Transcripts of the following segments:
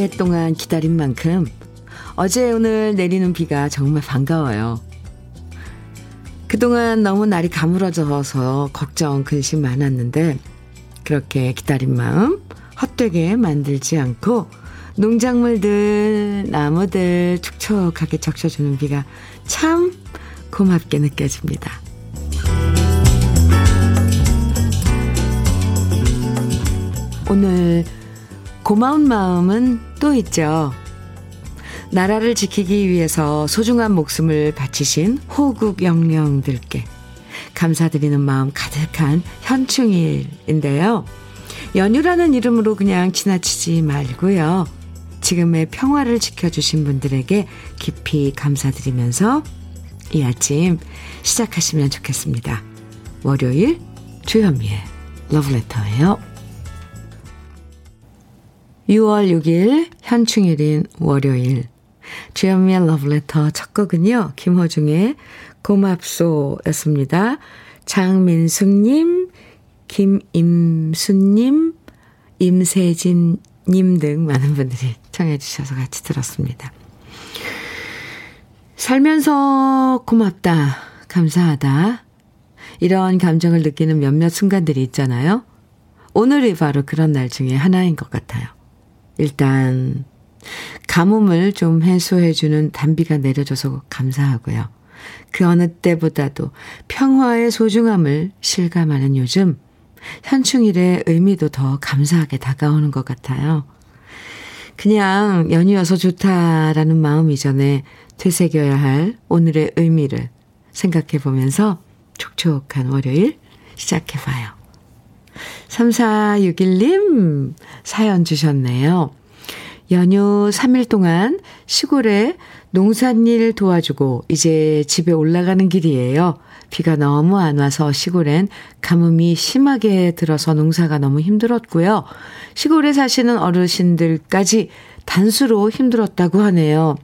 오랫동안 기다린 만큼 어제 오늘 내리는 비가 정말 반가워요. 그동안 너무 날이 가물어져서 걱정 근심 많았는데 그렇게 기다린 마음 헛되게 만들지 않고 농작물들 나무들 촉촉하게 적셔주는 비가 참 고맙게 느껴집니다. 오늘 고마운 마음은 또 있죠. 나라를 지키기 위해서 소중한 목숨을 바치신 호국 영령들께 감사드리는 마음 가득한 현충일인데요. 연휴라는 이름으로 그냥 지나치지 말고요. 지금의 평화를 지켜주신 분들에게 깊이 감사드리면서 이 아침 시작하시면 좋겠습니다. 월요일 주현미의 러브레터예요. 6월 6일 현충일인 월요일 주현미의 러브레터 첫 곡은요. 김호중의 고맙소였습니다. 장민숙님, 김임수님, 임세진님 등 많은 분들이 청해 주셔서 같이 들었습니다. 살면서 고맙다, 감사하다. 이런 감정을 느끼는 몇몇 순간들이 있잖아요. 오늘이 바로 그런 날 중에 하나인 것 같아요. 일단 가뭄을 좀 해소해주는 단비가 내려줘서 감사하고요. 그 어느 때보다도 평화의 소중함을 실감하는 요즘, 현충일의 의미도 더 감사하게 다가오는 것 같아요. 그냥 연이어서 좋다라는 마음 이전에 되새겨야 할 오늘의 의미를 생각해 보면서 촉촉한 월요일 시작해 봐요. 3461님 사연 주셨네요. 연휴 3일 동안 시골에 농산일 도와주고 이제 집에 올라가는 길이에요. 비가 너무 안 와서 시골엔 가뭄이 심하게 들어서 농사가 너무 힘들었고요. 시골에 사시는 어르신들까지 단수로 힘들었다고 하네요.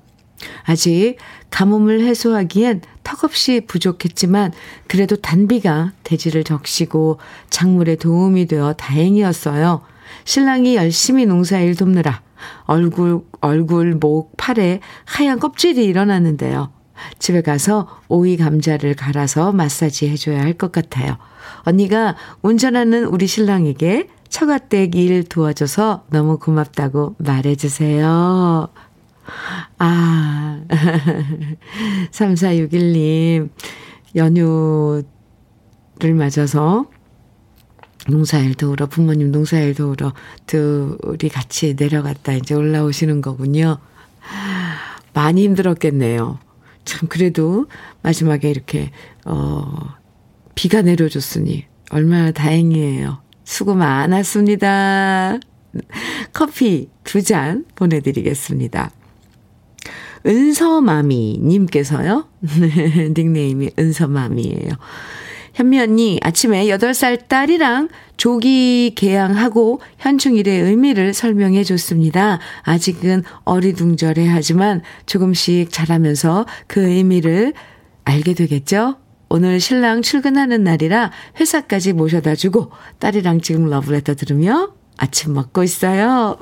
아직 가뭄을 해소하기엔 턱없이 부족했지만 그래도 단비가 대지를 적시고 작물에 도움이 되어 다행이었어요. 신랑이 열심히 농사일 돕느라 얼굴, 얼굴, 목, 팔에 하얀 껍질이 일어났는데요. 집에 가서 오이 감자를 갈아서 마사지 해줘야 할 것 같아요. 언니가 운전하는 우리 신랑에게 처가댁 일 도와줘서 너무 고맙다고 말해주세요. 아, 3461님, 연휴를 맞아서 농사일 도우러, 부모님 농사일 도우러 둘이 같이 내려갔다 이제 올라오시는 거군요. 많이 힘들었겠네요. 참, 그래도 마지막에 이렇게, 어, 비가 내려줬으니 얼마나 다행이에요. 수고 많았습니다. 커피 두 잔 보내드리겠습니다. 은서마미 님께서요. 닉네임이 은서마미예요. 현미 언니, 아침에 8살 딸이랑 조기 개양하고 현충일의 의미를 설명해 줬습니다. 아직은 어리둥절해 하지만 조금씩 자라면서 그 의미를 알게 되겠죠? 오늘 신랑 출근하는 날이라 회사까지 모셔다 주고 딸이랑 지금 러브레터 들으며 아침 먹고 있어요.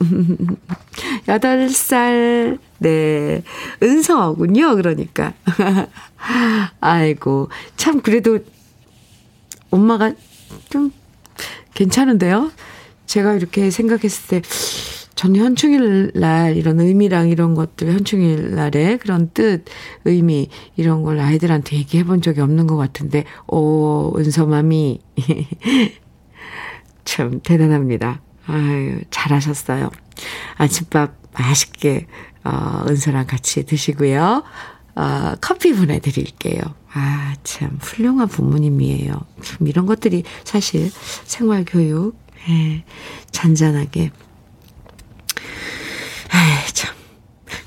8살, 네. 은서군요, 그러니까. 아이고, 참, 그래도 엄마가 좀 괜찮은데요? 제가 이렇게 생각했을 때, 전 현충일 날 이런 의미랑 이런 것들, 현충일 날의 그런 뜻, 의미, 이런 걸 아이들한테 얘기해 본 적이 없는 것 같은데, 오, 은서맘이. 참 대단합니다. 아유, 잘하셨어요. 아침밥 맛있게, 어, 은서랑 같이 드시고요. 어, 커피 보내드릴게요. 아, 참, 훌륭한 부모님이에요. 참, 이런 것들이 사실 생활교육, 예, 잔잔하게. 아 참.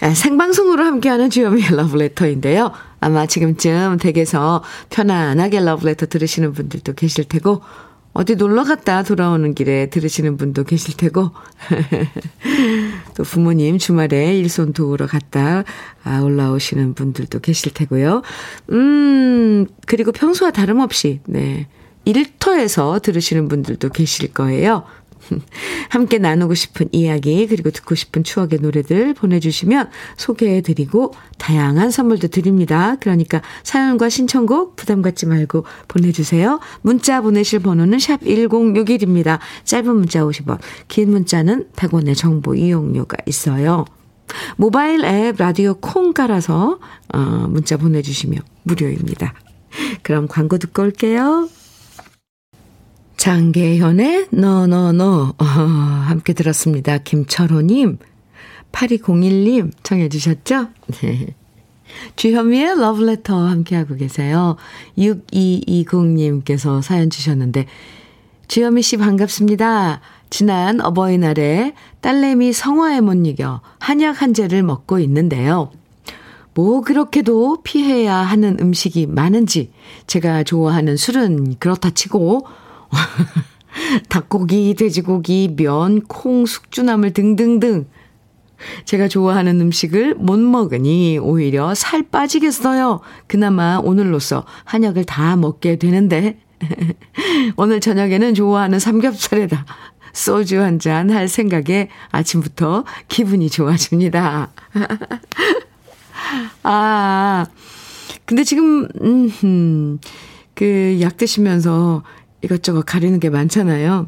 아, 생방송으로 함께하는 주요미의 러브레터인데요. 아마 지금쯤 댁에서 편안하게 러브레터 들으시는 분들도 계실 테고, 어디 놀러 갔다 돌아오는 길에 들으시는 분도 계실 테고, 또 부모님 주말에 일손 도우러 갔다 아, 올라오시는 분들도 계실 테고요. 음, 그리고 평소와 다름없이, 네. 일터에서 들으시는 분들도 계실 거예요. 함께 나누고 싶은 이야기, 그리고 듣고 싶은 추억의 노래들 보내주시면 소개해드리고 다양한 선물도 드립니다. 그러니까 사연과 신청곡 부담 갖지 말고 보내주세요. 문자 보내실 번호는 샵 1061입니다. 짧은 문자 50원, 긴 문자는 100원의 정보 이용료가 있어요. 모바일 앱 라디오 콩 깔아서 어, 문자 보내주시면 무료입니다. 그럼 광고 듣고 올게요. 장계현의 너너너 어, 함께 들었습니다. 김철호님, 8201님 청해 주셨죠? 네. 주현미의 러브레터 함께하고 계세요. 6220님께서 사연 주셨는데 주현미 씨 반갑습니다. 지난 어버이날에 딸내미 성화에 못 이겨 한약 한 제를 먹고 있는데요. 뭐 그렇게도 피해야 하는 음식이 많은지 제가 좋아하는 술은 그렇다 치고 닭고기, 돼지고기, 면, 콩, 숙주나물 등등등. 제가 좋아하는 음식을 못 먹으니 오히려 살 빠지겠어요. 그나마 오늘로써 한약을 다 먹게 되는데. 오늘 저녁에는 좋아하는 삼겹살에다 소주 한 잔 할 생각에 아침부터 기분이 좋아집니다. 아, 근데 지금, 음, 그 약 드시면서 이것저것 가리는 게 많잖아요.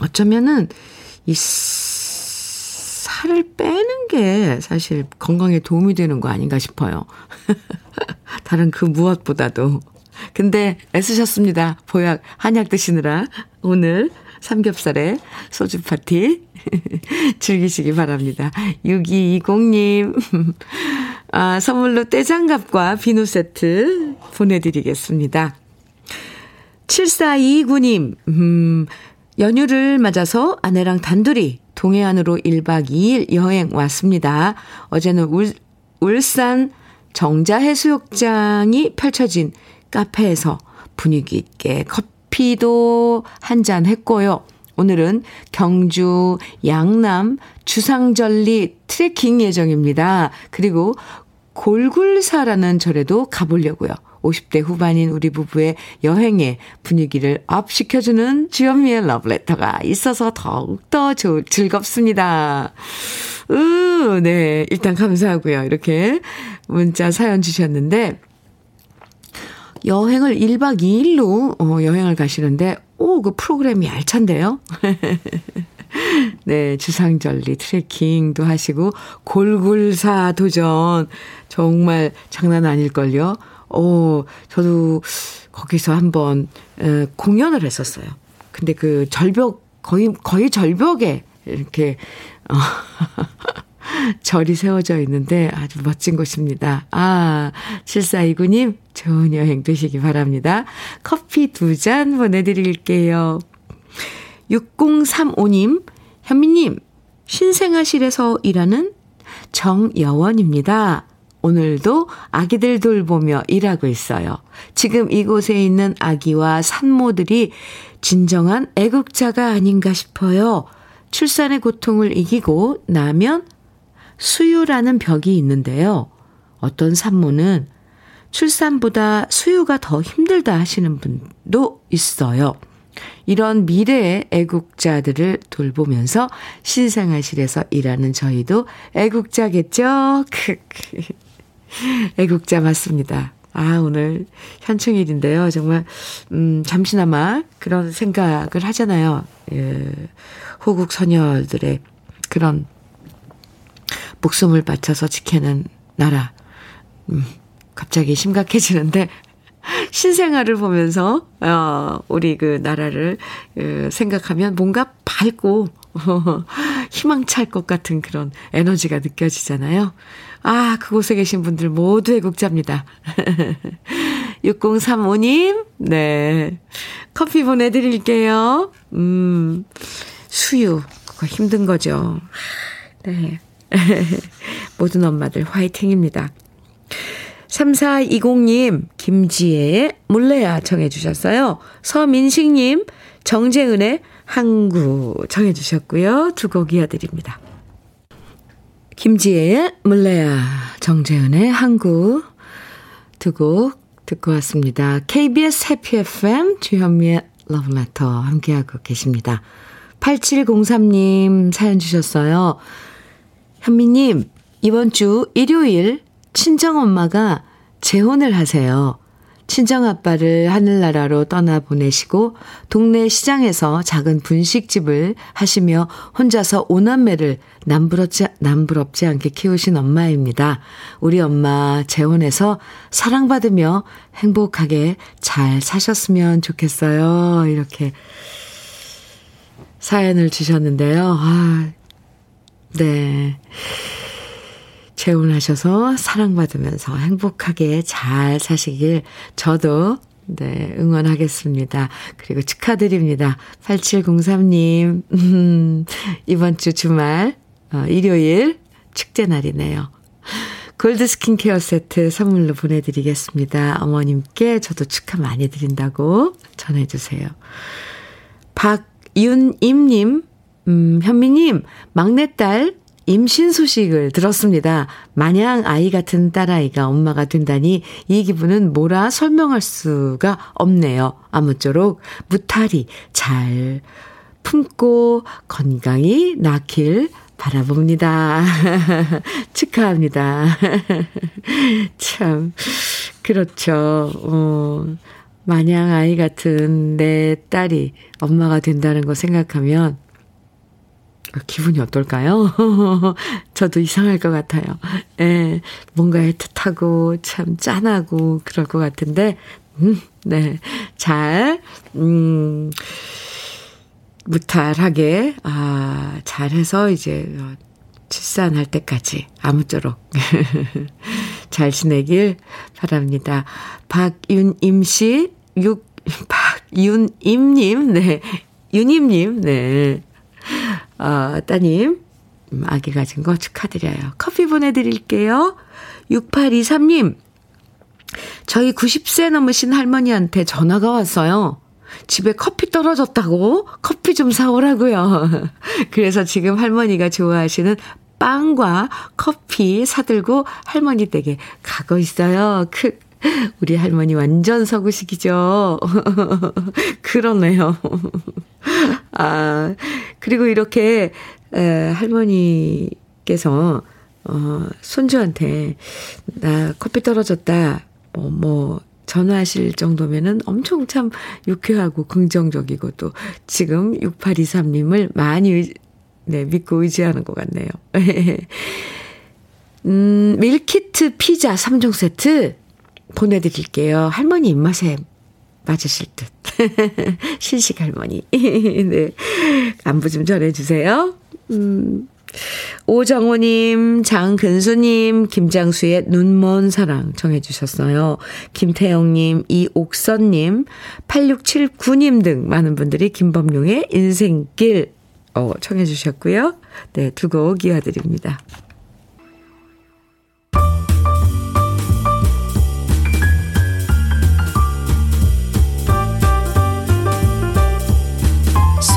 어쩌면은 이 살을 빼는 게 사실 건강에 도움이 되는 거 아닌가 싶어요. 다른 그 무엇보다도. 근데 애쓰셨습니다. 보약, 한약 드시느라 오늘 삼겹살에 소주 파티 즐기시기 바랍니다. 6220님, 아, 선물로 떼장갑과 비누 세트 보내드리겠습니다. 7429님, 음, 연휴를 맞아서 아내랑 단둘이 동해안으로 1박 2일 여행 왔습니다. 어제는 울, 울산 정자해수욕장이 펼쳐진 카페에서 분위기 있게 커피도 한 잔 했고요. 오늘은 경주 양남 주상절리 트레킹 예정입니다. 그리고 골굴사라는 절에도 가보려고요. 50대 후반인 우리 부부의 여행에 분위기를 up 시켜주는 주현미의 러브레터가 있어서 더욱더 조, 즐겁습니다. 으, 네. 일단 감사하고요. 이렇게 문자 사연 주셨는데, 여행을 1박 2일로 어, 여행을 가시는데, 오, 그 프로그램이 알찬데요? 네, 주상절리 트레킹도 하시고, 골굴사 도전. 정말 장난 아닐걸요? 어, 저도 거기서 한번 에, 공연을 했었어요. 근데 그 절벽, 거의, 거의 절벽에 이렇게, 어, 절이 세워져 있는데 아주 멋진 곳입니다. 아, 7429님, 좋은 여행 되시기 바랍니다. 커피 두 잔 보내드릴게요. 6035님, 현미님, 신생아실에서 일하는 정여원입니다. 오늘도 아기들 돌보며 일하고 있어요. 지금 이곳에 있는 아기와 산모들이 진정한 애국자가 아닌가 싶어요. 출산의 고통을 이기고 나면 수유라는 벽이 있는데요. 어떤 산모는 출산보다 수유가 더 힘들다 하시는 분도 있어요. 이런 미래의 애국자들을 돌보면서 신생아실에서 일하는 저희도 애국자겠죠? 애국자 맞습니다. 아, 오늘 현충일인데요. 정말, 음, 잠시나마 그런 생각을 하잖아요. 예, 호국 소녀들의 그런 목숨을 바쳐서 지키는 나라. 음, 갑자기 심각해지는데, 신생아를 보면서, 어, 우리 그 나라를, 어, 생각하면 뭔가 밝고, 희망찰 것 같은 그런 에너지가 느껴지잖아요. 아, 그곳에 계신 분들 모두 애국자입니다. 6035님, 네. 커피 보내드릴게요. 음, 수유. 그거 힘든 거죠. 네. 모든 엄마들 화이팅입니다. 3420님, 김지혜의 몰래야 정해주셨어요. 서민식님, 정재은의 항구 정해주셨고요. 두 곡 이어드립니다. 김지혜의 몰래야, 정재은의 항구 두 곡 듣고 왔습니다. KBS 해피 FM 주현미의 러브레터 함께하고 계십니다. 8703님 사연 주셨어요. 현미님, 이번 주 일요일 친정엄마가 재혼을 하세요. 친정아빠를 하늘나라로 떠나보내시고 동네 시장에서 작은 분식집을 하시며 혼자서 오남매를 남부럽지, 남부럽지 않게 키우신 엄마입니다. 우리 엄마 재혼해서 사랑받으며 행복하게 잘 사셨으면 좋겠어요. 이렇게 사연을 주셨는데요. 아, 네. 재혼하셔서 사랑받으면서 행복하게 잘 사시길 저도 네, 응원하겠습니다. 그리고 축하드립니다. 8703님, 음, 이번 주 주말, 어, 일요일 축제 날이네요. 골드 스킨케어 세트 선물로 보내드리겠습니다. 어머님께 저도 축하 많이 드린다고 전해주세요. 박윤임님, 음, 현미님, 막내딸 임신 소식을 들었습니다. 마냥 아이 같은 딸아이가 엄마가 된다니 이 기분은 뭐라 설명할 수가 없네요. 아무쪼록 무탈이 잘 품고 건강히 낳길 바라봅니다. 축하합니다. 참, 그렇죠. 어, 마냥 아이 같은 내 딸이 엄마가 된다는 거 생각하면 기분이 어떨까요? 저도 이상할 것 같아요. 예, 뭔가 애틋하고 참 짠하고 그럴 것 같은데, 음, 네. 잘, 음, 무탈하게, 아, 잘해서 이제, 출산할 때까지 아무쪼록 잘 지내길 바랍니다. 박윤임 씨, 육, 박윤임님, 네. 윤임님, 네. 어, 따님, 음, 아기 가진 거 축하드려요. 커피 보내드릴게요. 6823님, 저희 90세 넘으신 할머니한테 전화가 왔어요. 집에 커피 떨어졌다고 커피 좀 사오라고요. 그래서 지금 할머니가 좋아하시는 빵과 커피 사들고 할머니 댁에 가고 있어요. 크, 우리 할머니 완전 서구식이죠. 그러네요. 아, 그리고 이렇게, 에, 할머니께서, 어, 손주한테, 나 커피 떨어졌다, 뭐, 뭐, 전화하실 정도면은 엄청 참 유쾌하고 긍정적이고 또 지금 6823님을 많이 의, 네, 믿고 의지하는 것 같네요. 음, 밀키트 피자 3종 세트 보내드릴게요. 할머니 입맛에 맞으실 듯. 신식 할머니. 네. 안부 좀 전해주세요. 음. 오정호님, 장근수님, 김장수의 눈먼 사랑 정해주셨어요. 김태영님, 이옥선님, 8679님 등 많은 분들이 김범룡의 인생길 어, 청해주셨고요. 네, 두 곡 이어드립니다.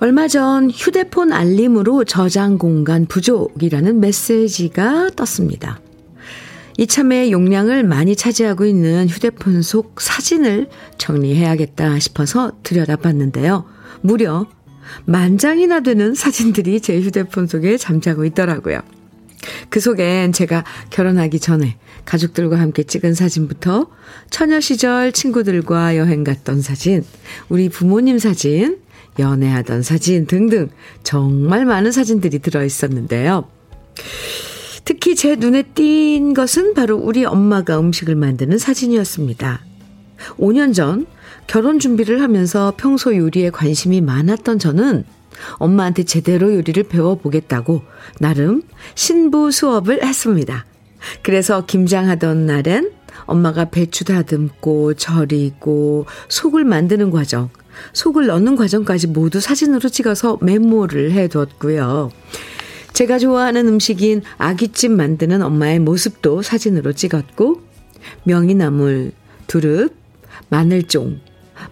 얼마 전 휴대폰 알림으로 저장 공간 부족이라는 메시지가 떴습니다. 이참에 용량을 많이 차지하고 있는 휴대폰 속 사진을 정리해야겠다 싶어서 들여다봤는데요. 무려 만 장이나 되는 사진들이 제 휴대폰 속에 잠자고 있더라고요. 그 속엔 제가 결혼하기 전에 가족들과 함께 찍은 사진부터 처녀 시절 친구들과 여행 갔던 사진, 우리 부모님 사진, 연애하던 사진 등등 정말 많은 사진들이 들어 있었는데요. 특히 제 눈에 띈 것은 바로 우리 엄마가 음식을 만드는 사진이었습니다. 5년 전 결혼 준비를 하면서 평소 요리에 관심이 많았던 저는 엄마한테 제대로 요리를 배워보겠다고 나름 신부 수업을 했습니다. 그래서 김장하던 날엔 엄마가 배추 다듬고 절이고 속을 만드는 과정, 속을 넣는 과정까지 모두 사진으로 찍어서 메모를 해뒀고요. 제가 좋아하는 음식인 아귀찜 만드는 엄마의 모습도 사진으로 찍었고, 명이나물, 두릅, 마늘종,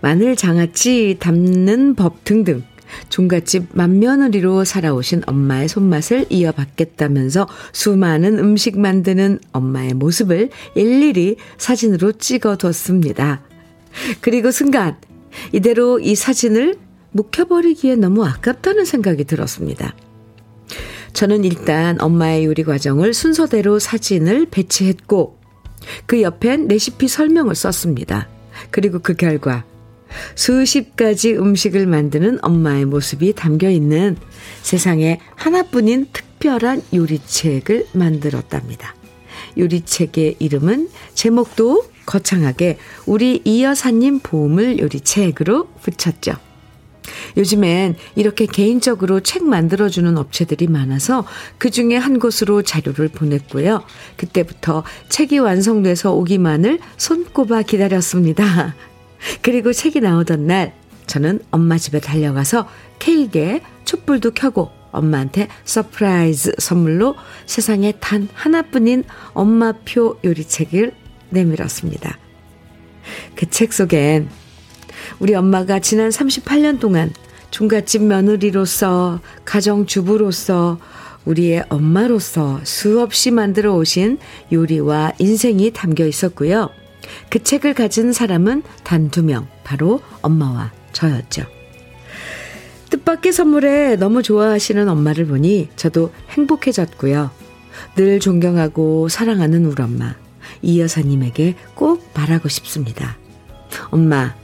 마늘 장아찌 담는 법 등등 종갓집 맏며느리로 살아오신 엄마의 손맛을 이어받겠다면서 수많은 음식 만드는 엄마의 모습을 일일이 사진으로 찍어뒀습니다. 그리고 순간 이대로 이 사진을 묵혀버리기에 너무 아깝다는 생각이 들었습니다. 저는 일단 엄마의 요리 과정을 순서대로 사진을 배치했고 그 옆엔 레시피 설명을 썼습니다. 그리고 그 결과 수십 가지 음식을 만드는 엄마의 모습이 담겨 있는 세상에 하나뿐인 특별한 요리책을 만들었답니다. 요리책의 이름은 제목도 거창하게 우리 이 여사님 보물 요리책으로 붙였죠. 요즘엔 이렇게 개인적으로 책 만들어주는 업체들이 많아서 그 중에 한 곳으로 자료를 보냈고요. 그때부터 책이 완성돼서 오기만을 손꼽아 기다렸습니다. 그리고 책이 나오던 날 저는 엄마 집에 달려가서 케이크에 촛불도 켜고 엄마한테 surprise 선물로 세상에 단 하나뿐인 엄마표 요리책을 내밀었습니다. 그 책 속엔 우리 엄마가 지난 38년 동안 종갓집 며느리로서 가정주부로서 우리의 엄마로서 수없이 만들어 오신 요리와 인생이 담겨 있었고요. 그 책을 가진 사람은 단 두 명, 바로 엄마와 저였죠. 뜻밖의 선물에 너무 좋아하시는 엄마를 보니 저도 행복해졌고요. 늘 존경하고 사랑하는 우리 엄마, 이 여사님에게 꼭 말하고 싶습니다. 엄마,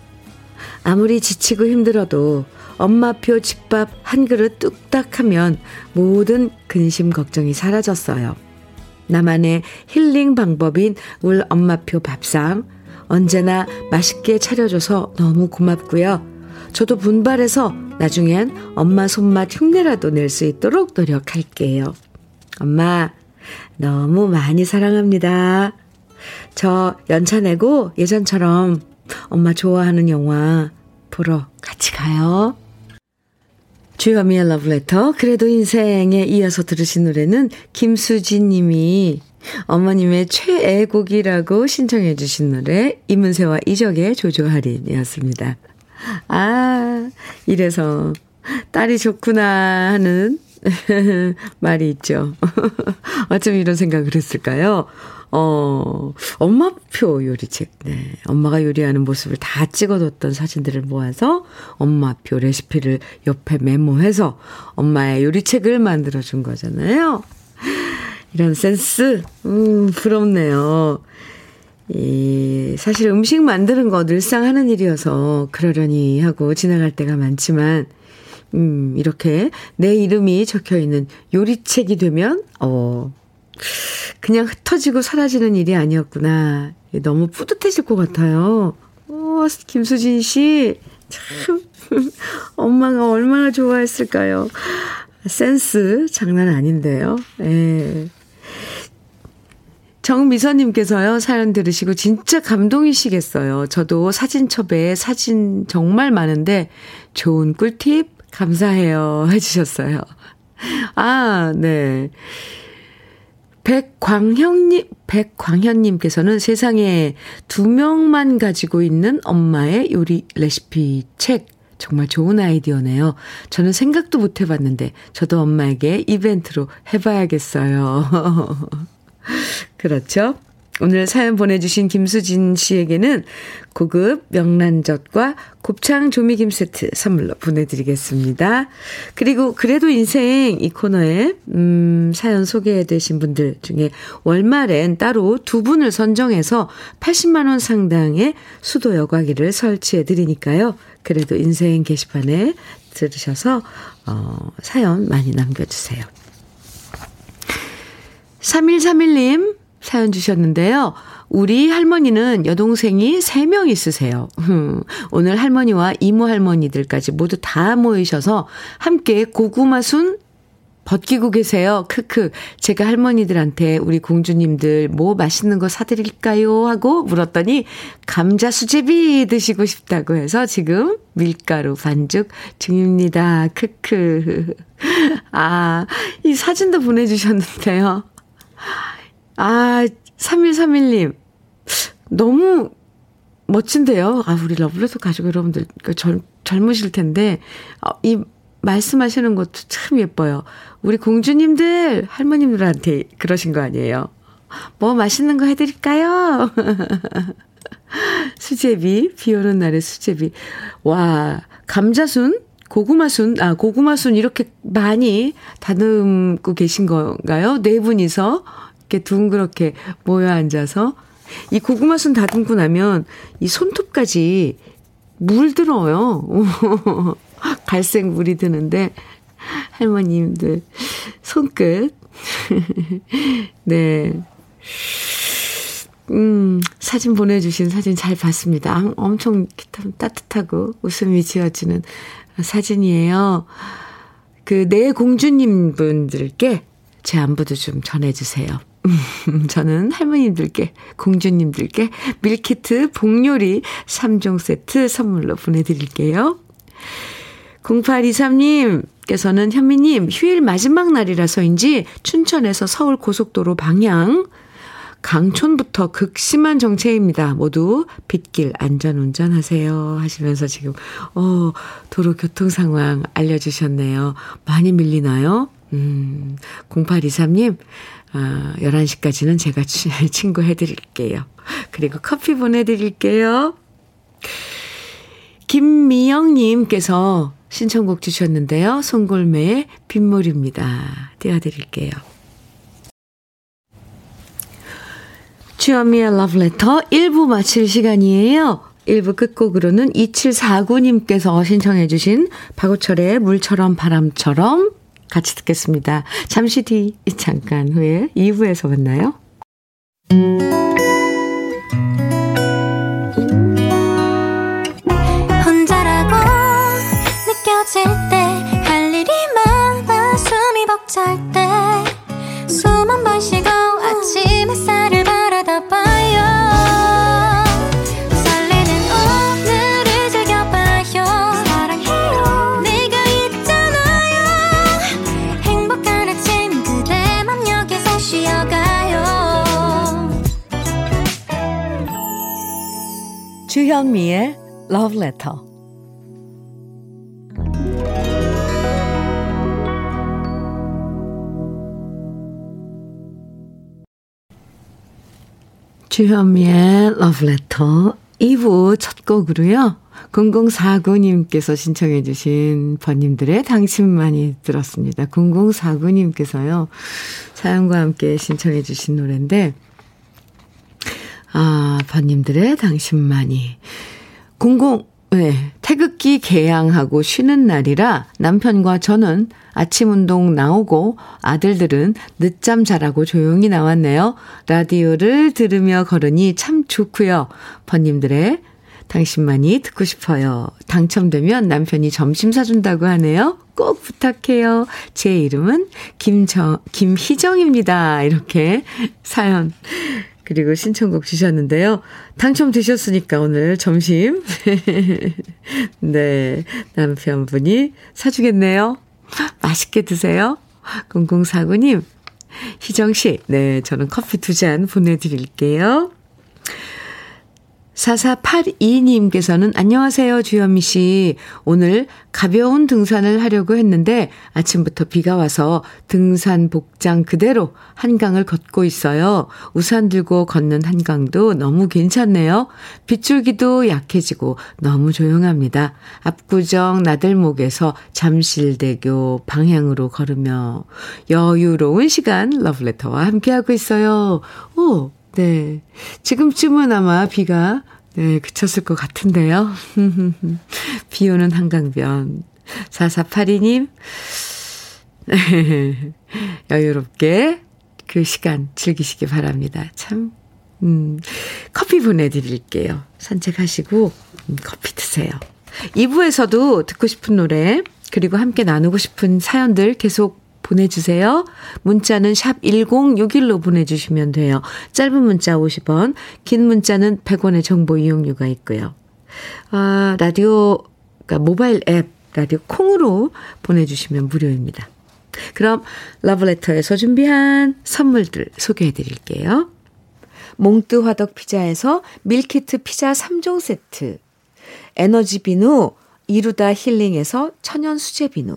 아무리 지치고 힘들어도 엄마표 집밥 한 그릇 뚝딱 하면 모든 근심 걱정이 사라졌어요. 나만의 힐링 방법인 울 엄마표 밥상 언제나 맛있게 차려줘서 너무 고맙고요. 저도 분발해서 나중엔 엄마 손맛 흉내라도 낼 수 있도록 노력할게요. 엄마, 너무 많이 사랑합니다. 저 연차 내고 예전처럼 엄마 좋아하는 영화 보러 같이 가요. 주여미의 러브레터. 그래도 인생에 이어서 들으신 노래는 김수진 님이 어머님의 최애곡이라고 신청해 주신 노래 이문세와 이적의 조조할인이었습니다. 아, 이래서 딸이 좋구나 하는 말이 있죠. 어쩜 이런 생각을 했을까요? 어, 엄마표 요리책. 네. 엄마가 요리하는 모습을 다 찍어뒀던 사진들을 모아서 엄마표 레시피를 옆에 메모해서 엄마의 요리책을 만들어준 거잖아요. 이런 센스, 음, 부럽네요. 이, 사실 음식 만드는 거 늘상 하는 일이어서 그러려니 하고 지나갈 때가 많지만, 음, 이렇게 내 이름이 적혀 있는 요리책이 되면, 어, 그냥 흩어지고 사라지는 일이 아니었구나. 너무 뿌듯해질 것 같아요. 어, 김수진 씨. 참, 엄마가 얼마나 좋아했을까요? 센스 장난 아닌데요. 예. 정미선님께서요, 사연 들으시고 진짜 감동이시겠어요. 저도 사진첩에 사진 정말 많은데 좋은 꿀팁 감사해요. 해주셨어요. 아, 네. 백광현님, 백광현님께서는 세상에 두 명만 가지고 있는 엄마의 요리 레시피 책. 정말 좋은 아이디어네요. 저는 생각도 못 해봤는데, 저도 엄마에게 이벤트로 해봐야겠어요. 그렇죠? 오늘 사연 보내주신 김수진 씨에게는 고급 명란젓과 곱창 조미김 세트 선물로 보내드리겠습니다. 그리고 그래도 인생 이 코너에 음, 사연 소개되신 분들 중에 월말엔 따로 두 분을 선정해서 80만 원 상당의 수도 여과기를 설치해 드리니까요. 그래도 인생 게시판에 들으셔서 어, 사연 많이 남겨주세요. 3131님 사연 주셨는데요. 우리 할머니는 여동생이 3명 있으세요. 오늘 할머니와 이모 할머니들까지 모두 다 모이셔서 함께 고구마 순 벗기고 계세요. 크크. 제가 할머니들한테 우리 공주님들 뭐 맛있는 거 사드릴까요? 하고 물었더니 감자 수제비 드시고 싶다고 해서 지금 밀가루 반죽 중입니다. 크크. 아, 이 사진도 보내주셨는데요. 아, 3131님. 너무 멋진데요. 아, 우리 러블레터 가족 여러분들 그 젊, 젊으실 텐데, 어, 이 말씀하시는 것도 참 예뻐요. 우리 공주님들, 할머님들한테 그러신 거 아니에요. 뭐 맛있는 거 해드릴까요? 수제비, 비 오는 날의 수제비. 와, 감자순, 고구마순, 아, 고구마순 이렇게 많이 다듬고 계신 건가요? 네 분이서 이렇게 둥그렇게 모여 앉아서. 이 고구마 순 다듬고 나면 이 손톱까지 물들어요. 갈색 물이 드는데 할머님들 손끝 네. 음, 사진 보내주신 사진 잘 봤습니다. 엄청 따뜻하고 웃음이 지어지는 사진이에요. 그, 네 공주님 분들께 제 안부도 좀 전해주세요. 저는 할머님들께, 공주님들께 밀키트 복요리 3종 세트 선물로 보내드릴게요. 0823님께서는 현미님, 휴일 마지막 날이라서인지 춘천에서 서울 고속도로 방향, 강촌부터 극심한 정체입니다. 모두 빗길 안전 운전하세요. 하시면서 지금, 어, 도로 교통 상황 알려주셨네요. 많이 밀리나요? 음, 0823님, 아, 11시까지는 제가 친구 해드릴게요. 그리고 커피 보내드릴게요. 김미영님께서 신청곡 주셨는데요. 송골매의 빗물입니다. 띄워드릴게요. 주현미의 러브레터 1부 마칠 시간이에요. 1부 끝곡으로는 2749님께서 신청해 주신 박우철의 물처럼 바람처럼 같이 듣겠습니다. 잠시 뒤 잠깐 후에 2부에서 만나요. 혼자라고 느껴질 때 할 일이 많아 숨이 벅찰 때숨 한번쉬 주현미의 Love Letter. 주현미의 Love Letter 2부 첫 곡으로요. 0049님께서 신청해 주신 번님들의 당신만이 들었습니다. 0049님께서요. 사연과 함께 신청해 주신 노래인데 아, 번님들의 당신만이. 공공, 네, 태극기 개양하고 쉬는 날이라 남편과 저는 아침 운동 나오고 아들들은 늦잠 자라고 조용히 나왔네요. 라디오를 들으며 걸으니 참 좋고요. 번님들의 당신만이 듣고 싶어요. 당첨되면 남편이 점심 사준다고 하네요. 꼭 부탁해요. 제 이름은 김정, 김희정입니다. 이렇게 사연 그리고 신청곡 주셨는데요. 당첨되셨으니까 오늘 점심. 네. 남편분이 사주겠네요. 맛있게 드세요. 0049님, 희정씨, 네. 저는 커피 두 잔 보내드릴게요. 4482님께서는 안녕하세요, 주현미 씨. 오늘 가벼운 등산을 하려고 했는데 아침부터 비가 와서 등산 복장 그대로 한강을 걷고 있어요. 우산 들고 걷는 한강도 너무 괜찮네요. 빗줄기도 약해지고 너무 조용합니다. 압구정 나들목에서 잠실대교 방향으로 걸으며 여유로운 시간 러브레터와 함께하고 있어요. 오, 네. 지금쯤은 아마 비가 네, 그쳤을 것 같은데요. 비 오는 한강변. 4482님, 여유롭게 그 시간 즐기시기 바랍니다. 참, 음, 커피 보내드릴게요. 산책하시고, 음, 커피 드세요. 2부에서도 듣고 싶은 노래, 그리고 함께 나누고 싶은 사연들 계속 보내주세요. 문자는 샵 1061로 보내주시면 돼요. 짧은 문자 50원, 긴 문자는 100원의 정보 이용료가 있고요. 아, 라디오, 그러니까 모바일 앱, 라디오 콩으로 보내주시면 무료입니다. 그럼 러브레터에서 준비한 선물들 소개해 드릴게요. 몽뜨 화덕 피자에서 밀키트 피자 3종 세트, 에너지 비누 이루다 힐링에서 천연 수제 비누,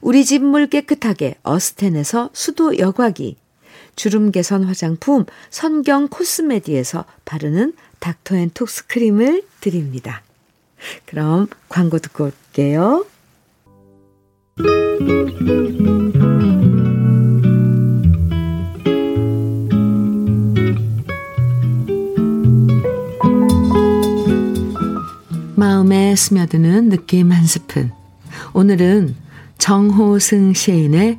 우리 집 물 깨끗하게 어스텐에서 수도 여과기, 주름 개선 화장품 선경 코스메디에서 바르는 닥터앤톡스 크림을 드립니다. 그럼 광고 듣고 올게요. 마음에 스며드는 느낌 한 스푼. 오늘은 정호승 시인의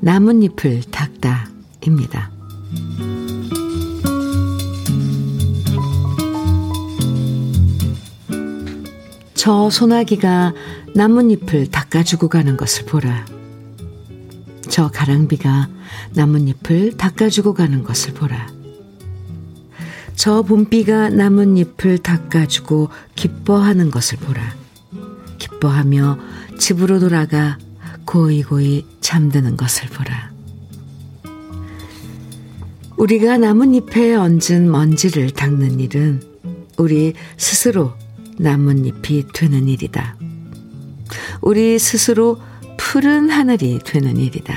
나뭇잎을 닦다입니다. 저 소나기가 나뭇잎을 닦아주고 가는 것을 보라. 저 가랑비가 나뭇잎을 닦아주고 가는 것을 보라. 저 봄비가 나뭇잎을 닦아주고 기뻐하는 것을 보라. 기뻐하며 집으로 돌아가 고이고이 잠드는 것을 보라. 우리가 나뭇잎에 얹은 먼지를 닦는 일은 우리 스스로 나뭇잎이 되는 일이다. 우리 스스로 푸른 하늘이 되는 일이다.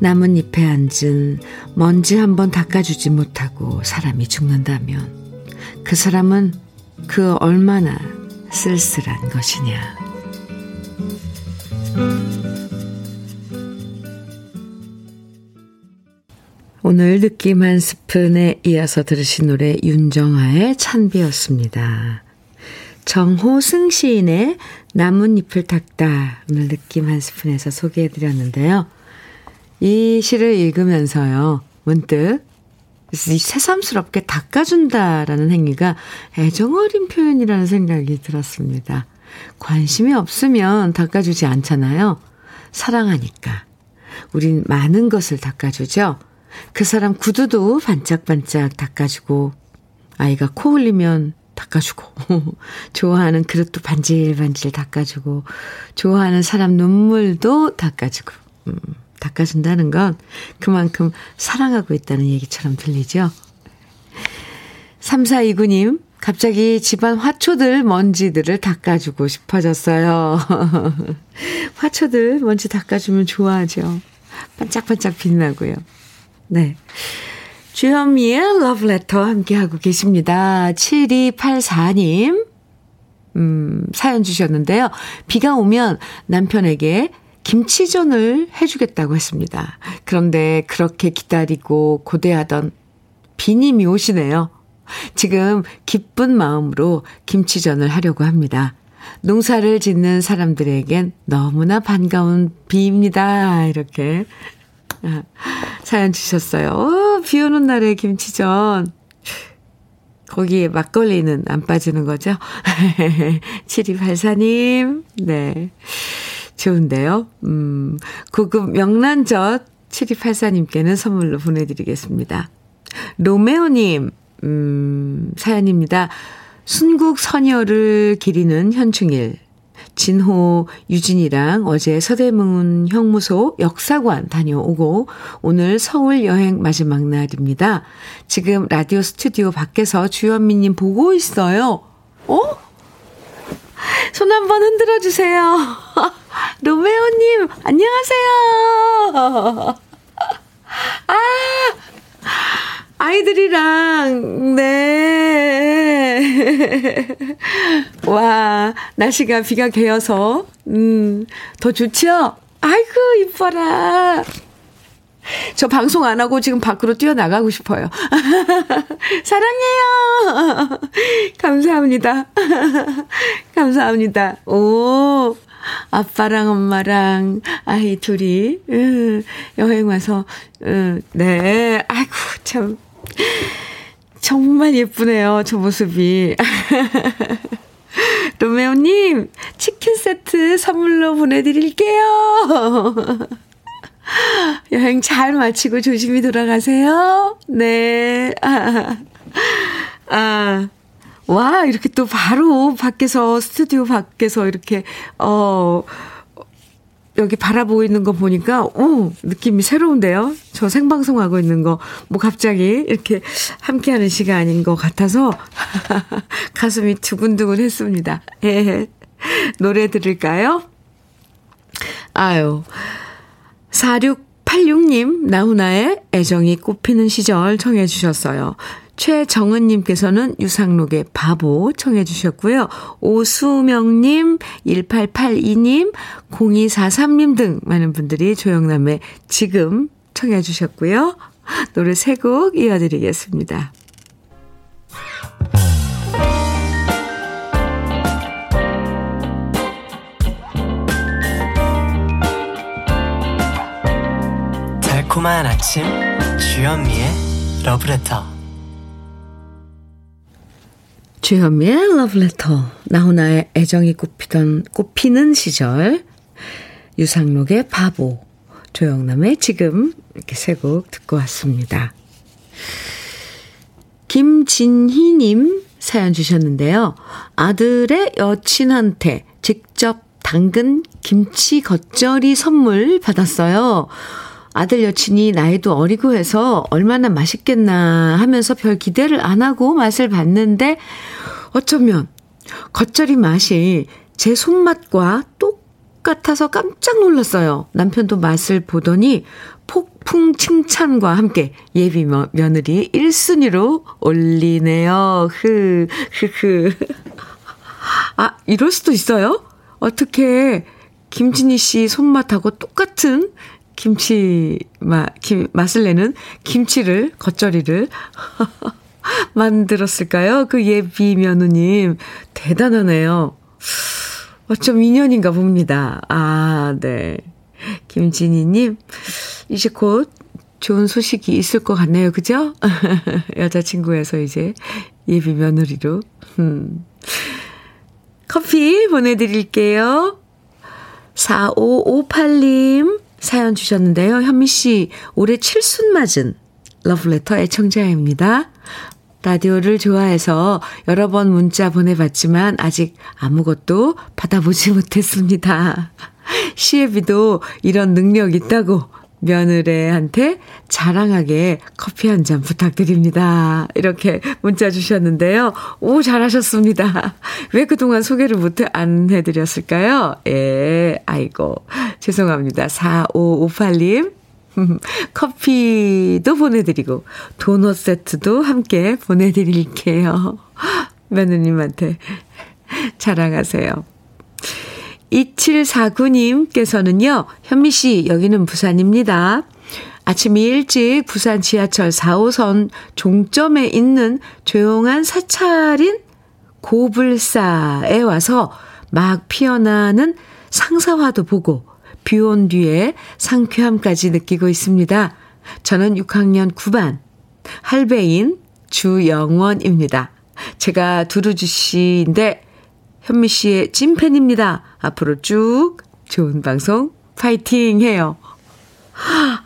나뭇잎에 앉은 먼지 한 번 닦아주지 못하고 사람이 죽는다면 그 사람은 그 얼마나 쓸쓸한 것이냐. 오늘 느낌 한 스푼에 이어서 들으신 노래 윤정아의 찬비였습니다. 정호승 시인의 나뭇잎을 닦다 오늘 느낌 한 스푼에서 소개해드렸는데요. 이 시를 읽으면서요. 문득 새삼스럽게 닦아준다라는 행위가 애정어린 표현이라는 생각이 들었습니다. 관심이 없으면 닦아주지 않잖아요. 사랑하니까. 우린 많은 것을 닦아주죠. 그 사람 구두도 반짝반짝 닦아주고, 아이가 코 흘리면 닦아주고, 좋아하는 그릇도 반질반질 닦아주고, 좋아하는 사람 눈물도 닦아주고, 음, 닦아준다는 건 그만큼 사랑하고 있다는 얘기처럼 들리죠? 3429님, 갑자기 집안 화초들 먼지들을 닦아주고 싶어졌어요. 화초들 먼지 닦아주면 좋아하죠. 반짝반짝 빛나고요. 네. 주현미의 러브레터 함께하고 계십니다. 7284님, 음, 사연 주셨는데요. 비가 오면 남편에게 김치전을 해주겠다고 했습니다. 그런데 그렇게 기다리고 고대하던 비님이 오시네요. 지금 기쁜 마음으로 김치전을 하려고 합니다. 농사를 짓는 사람들에겐 너무나 반가운 비입니다. 이렇게 아, 사연 주셨어요. 오, 비 오는 날에 김치전. 거기에 막걸리는 안 빠지는 거죠? 7284님, 네. 좋은데요? 음, 고급 명란젓 7284님께는 선물로 보내드리겠습니다. 로메오님, 음, 사연입니다. 순국 선녀를 기리는 현충일. 진호, 유진이랑 어제 서대문 형무소 역사관 다녀오고 오늘 서울 여행 마지막 날입니다. 지금 라디오 스튜디오 밖에서 주현미님 보고 있어요. 어? 손 한번 흔들어 주세요. 로메오님, 안녕하세요. 아, 아이들이랑, 네. 와, 날씨가 비가 개어서, 음, 더 좋죠? 아이고, 이뻐라. 저 방송 안 하고 지금 밖으로 뛰어나가고 싶어요. 사랑해요. 감사합니다. 감사합니다. 오, 아빠랑 엄마랑 아이 둘이, 음, 여행 와서, 음, 네. 아이고, 참. 정말 예쁘네요. 저 모습이. 로메오님, 치킨 세트 선물로 보내드릴게요. 여행 잘 마치고 조심히 돌아가세요. 네. 아, 아. 와, 이렇게 또 바로 밖에서, 스튜디오 밖에서 이렇게, 어, 여기 바라보고 있는 거 보니까, 오, 느낌이 새로운데요? 저 생방송하고 있는 거, 뭐 갑자기 이렇게 함께 하는 시간인 것 같아서, 가슴이 두근두근 했습니다. 예. 노래 들을까요? 아유. 4686님, 나훈아의 애정이 꽃피는 시절 청해 주셨어요. 최정은님께서는 유상록의 바보 청해 주셨고요. 오수명님, 1882님, 0243님 등 많은 분들이 조영남의 지금 청해 주셨고요. 노래 세 곡 이어드리겠습니다. 달콤한 아침 주현미의 러브레터 주현미의 러브레터 나훈아의 애정이 꽃피던 꽃피는 시절 유상록의 바보 조영남의 지금 이렇게 세 곡 듣고 왔습니다. 김진희님 사연 주셨는데요. 아들의 여친한테 직접 당근 김치 겉절이 선물 받았어요. 아들 여친이 나이도 어리고 해서 얼마나 맛있겠나 하면서 별 기대를 안 하고 맛을 봤는데 어쩌면 겉절이 맛이 제 손맛과 똑같아서 깜짝 놀랐어요. 남편도 맛을 보더니 폭풍 칭찬과 함께 예비 며느리 1순위로 올리네요. 흐, 흐, 흐. 아, 이럴 수도 있어요? 어떻게 김진희 씨 손맛하고 똑같은 김치 맛, 김, 맛을 내는 김치를, 겉절이를 만들었을까요? 그 예비 며느님. 대단하네요. 어쩜 인연인가 봅니다. 아, 네. 김진희님, 이제 곧 좋은 소식이 있을 것 같네요. 그죠? 여자친구에서 이제 예비 며느리로. 음. 커피 보내드릴게요. 4558님, 사연 주셨는데요. 현미 씨, 올해 칠순 맞은 러브레터 애청자입니다. 라디오를 좋아해서 여러 번 문자 보내봤지만 아직 아무것도 받아보지 못했습니다. 시애비도 이런 능력 있다고 며느리한테 자랑하게 커피 한 잔 부탁드립니다. 이렇게 문자 주셨는데요. 오, 잘하셨습니다. 왜 그동안 소개를 못, 안 해드렸을까요? 예, 아이고. 죄송합니다. 4558님. 커피도 보내드리고, 도넛 세트도 함께 보내드릴게요. 며느님한테 자랑하세요. 2749님께서는요, 현미 씨, 여기는 부산입니다. 아침 일찍 부산 지하철 4호선 종점에 있는 조용한 사찰인 고불사에 와서 막 피어나는 상사화도 보고 비 온 뒤에 상쾌함까지 느끼고 있습니다. 저는 6학년 9반 할배인 주영원입니다. 제가 두루주 씨인데 현미 씨의 찐팬입니다. 앞으로 쭉 좋은 방송 파이팅 해요.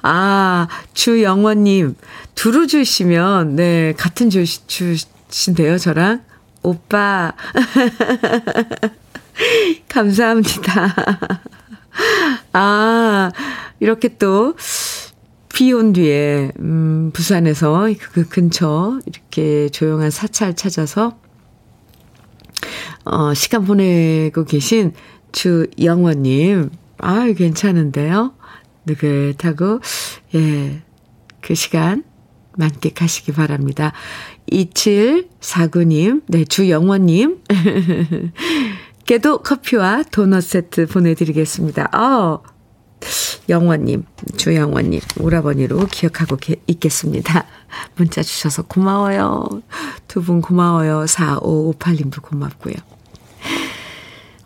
아, 주영원님, 두루주 씨면, 네, 같은 주, 주신데요, 저랑. 오빠. 감사합니다. 아, 이렇게 또, 비 온 뒤에, 음, 부산에서 그 근처, 이렇게 조용한 사찰 찾아서, 어, 시간 보내고 계신 주영원님. 아 괜찮은데요? 느긋하고, 예, 그 시간 만끽하시기 바랍니다. 2749님, 네, 주영원님. 께도 커피와 도넛 세트 보내드리겠습니다. 어, 영원님, 주영원님, 오라버니로 기억하고 있겠습니다. 문자 주셔서 고마워요. 두 분 고마워요. 4558님도 고맙고요.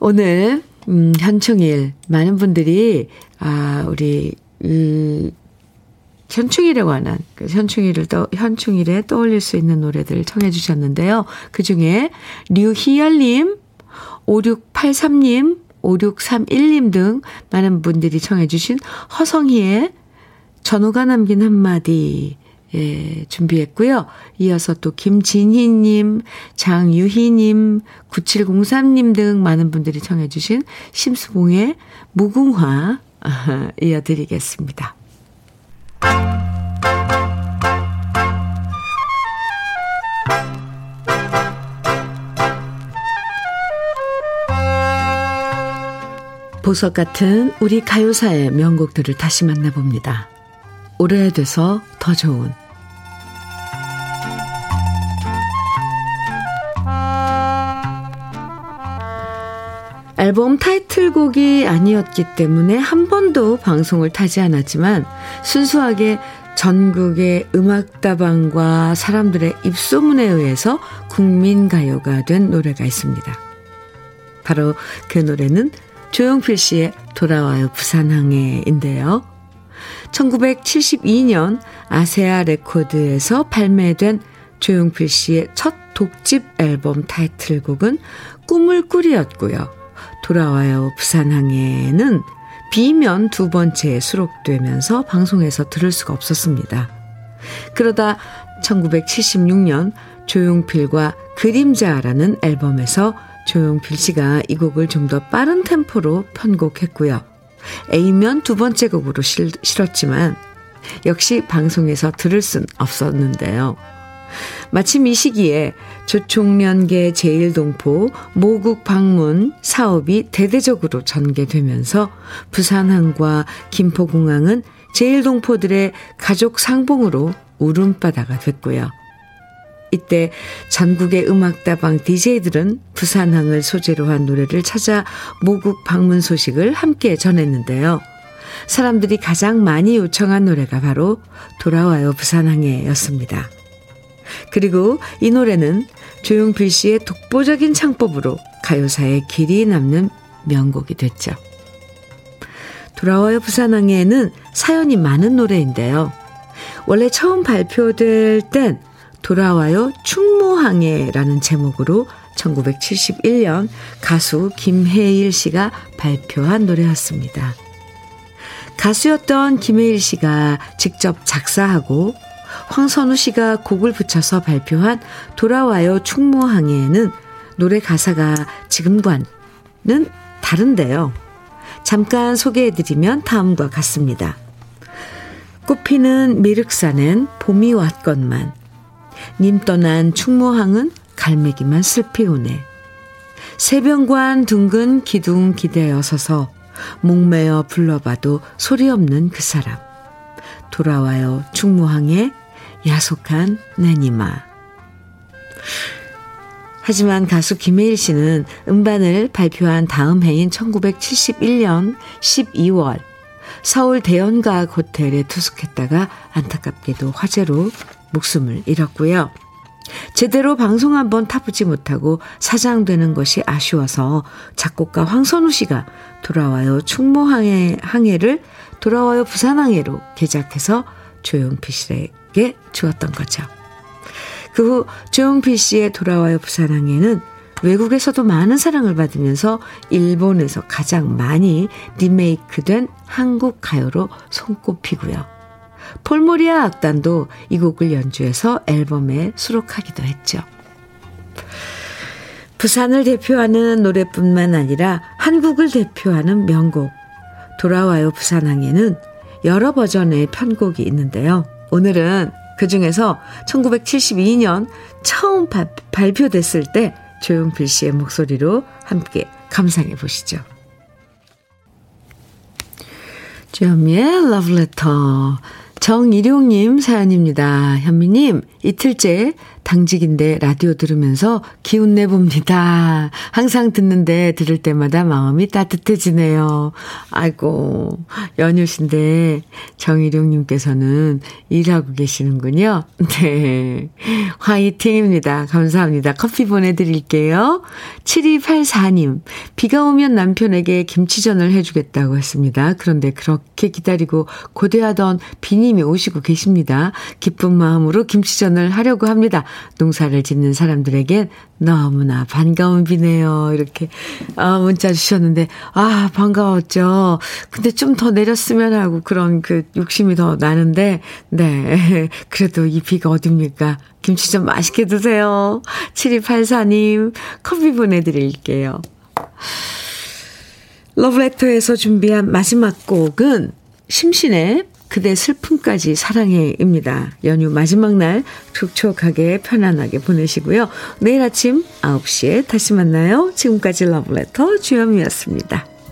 오늘, 음, 현충일, 많은 분들이, 아, 우리, 음, 현충일에 관한, 그 현충일을 떠, 현충일에 떠올릴 수 있는 노래들 청해 주셨는데요. 그 중에, 류희열님, 5683님, 5631님 등 많은 분들이 청해주신 허성희의 전호가 남긴 한마디, 예, 준비했고요. 이어서 또 김진희님, 장유희님, 9703님 등 많은 분들이 청해주신 심수봉의 무궁화 이어드리겠습니다. 보석 같은 우리 가요사의 명곡들을 다시 만나봅니다. 오래돼서 더 좋은 앨범 타이틀곡이 아니었기 때문에 한 번도 방송을 타지 않았지만 순수하게 전국의 음악다방과 사람들의 입소문에 의해서 국민가요가 된 노래가 있습니다. 바로 그 노래는 조용필 씨의 돌아와요 부산항에인데요. 1972년 아세아 레코드에서 발매된 조용필 씨의 첫 독집 앨범 타이틀곡은 꿈을 꾸리였고요. 돌아와요 부산항해는 비면 두 번째에 수록되면서 방송에서 들을 수가 없었습니다. 그러다 1976년 조용필과 그림자라는 앨범에서 조용필 씨가 이 곡을 좀 더 빠른 템포로 편곡했고요. A면 두 번째 곡으로 실, 실었지만 역시 방송에서 들을 순 없었는데요. 마침 이 시기에 조총련계 제1동포 모국 방문 사업이 대대적으로 전개되면서 부산항과 김포공항은 제1동포들의 가족 상봉으로 울음바다가 됐고요. 이때 전국의 음악다방 DJ들은 부산항을 소재로 한 노래를 찾아 모국 방문 소식을 함께 전했는데요. 사람들이 가장 많이 요청한 노래가 바로 돌아와요 부산항에였습니다. 그리고 이 노래는 조용필 씨의 독보적인 창법으로 가요사에 길이 남는 명곡이 됐죠. 돌아와요 부산항에는 사연이 많은 노래인데요. 원래 처음 발표될 땐 돌아와요 충무항해라는 제목으로 1971년 가수 김혜일 씨가 발표한 노래였습니다. 가수였던 김혜일 씨가 직접 작사하고 황선우 씨가 곡을 붙여서 발표한 돌아와요 충무항해는 노래 가사가 지금과는 다른데요. 잠깐 소개해드리면 다음과 같습니다. 꽃피는 미륵산엔 봄이 왔건만 님 떠난 충무항은 갈매기만 슬피 오네. 새병관 둥근 기둥 기대어 서서 목매어 불러봐도 소리 없는 그 사람. 돌아와요 충무항에 야속한 내니마. 하지만 가수 김혜일 씨는 음반을 발표한 다음 해인 1971년 12월 서울 대연각 호텔에 투숙했다가 안타깝게도 화재로 목숨을 잃었고요. 제대로 방송 한번 타보지 못하고 사장되는 것이 아쉬워서 작곡가 황선우 씨가 돌아와요 충무항해 항해를 돌아와요 부산항해로 개작해서 조용필 씨의 부산에게 주었던 거죠. 그 후 조용필 씨의 돌아와요 부산항에는 외국에서도 많은 사랑을 받으면서 일본에서 가장 많이 리메이크된 한국 가요로 손꼽히고요. 폴모리아 악단도 이 곡을 연주해서 앨범에 수록하기도 했죠. 부산을 대표하는 노래뿐만 아니라 한국을 대표하는 명곡 돌아와요 부산항에는 여러 버전의 편곡이 있는데요. 오늘은 그 중에서 1972년 처음 바, 발표됐을 때 조용필 씨의 목소리로 함께 감상해 보시죠. 주현미의 러브레터 정일용님 사연입니다. 현미님, 이틀째 당직인데 라디오 들으면서 기운 내봅니다. 항상 듣는데 들을 때마다 마음이 따뜻해지네요. 아이고, 연휴신데 정일용님께서는 일하고 계시는군요. 네. 화이팅입니다. 감사합니다. 커피 보내드릴게요. 7284님, 비가 오면 남편에게 김치전을 해주겠다고 했습니다. 그런데 그렇게 기다리고 고대하던 비님이 오시고 계십니다. 기쁜 마음으로 김치전을 하려고 합니다. 농사를 짓는 사람들에겐 너무나 반가운 비네요. 이렇게 아, 문자 주셨는데 아 반가웠죠. 근데 좀 더 내렸으면 하고 그런 그 욕심이 더 나는데 네 그래도 이 비가 어딥니까? 김치 좀 맛있게 드세요. 7284님 커피 보내드릴게요. 러브레터에서 준비한 마지막 곡은 심신의 그대 슬픔까지 사랑해입니다. 연휴 마지막 날 촉촉하게 편안하게 보내시고요. 내일 아침 9시에 다시 만나요. 지금까지 러브레터 주현미였습니다.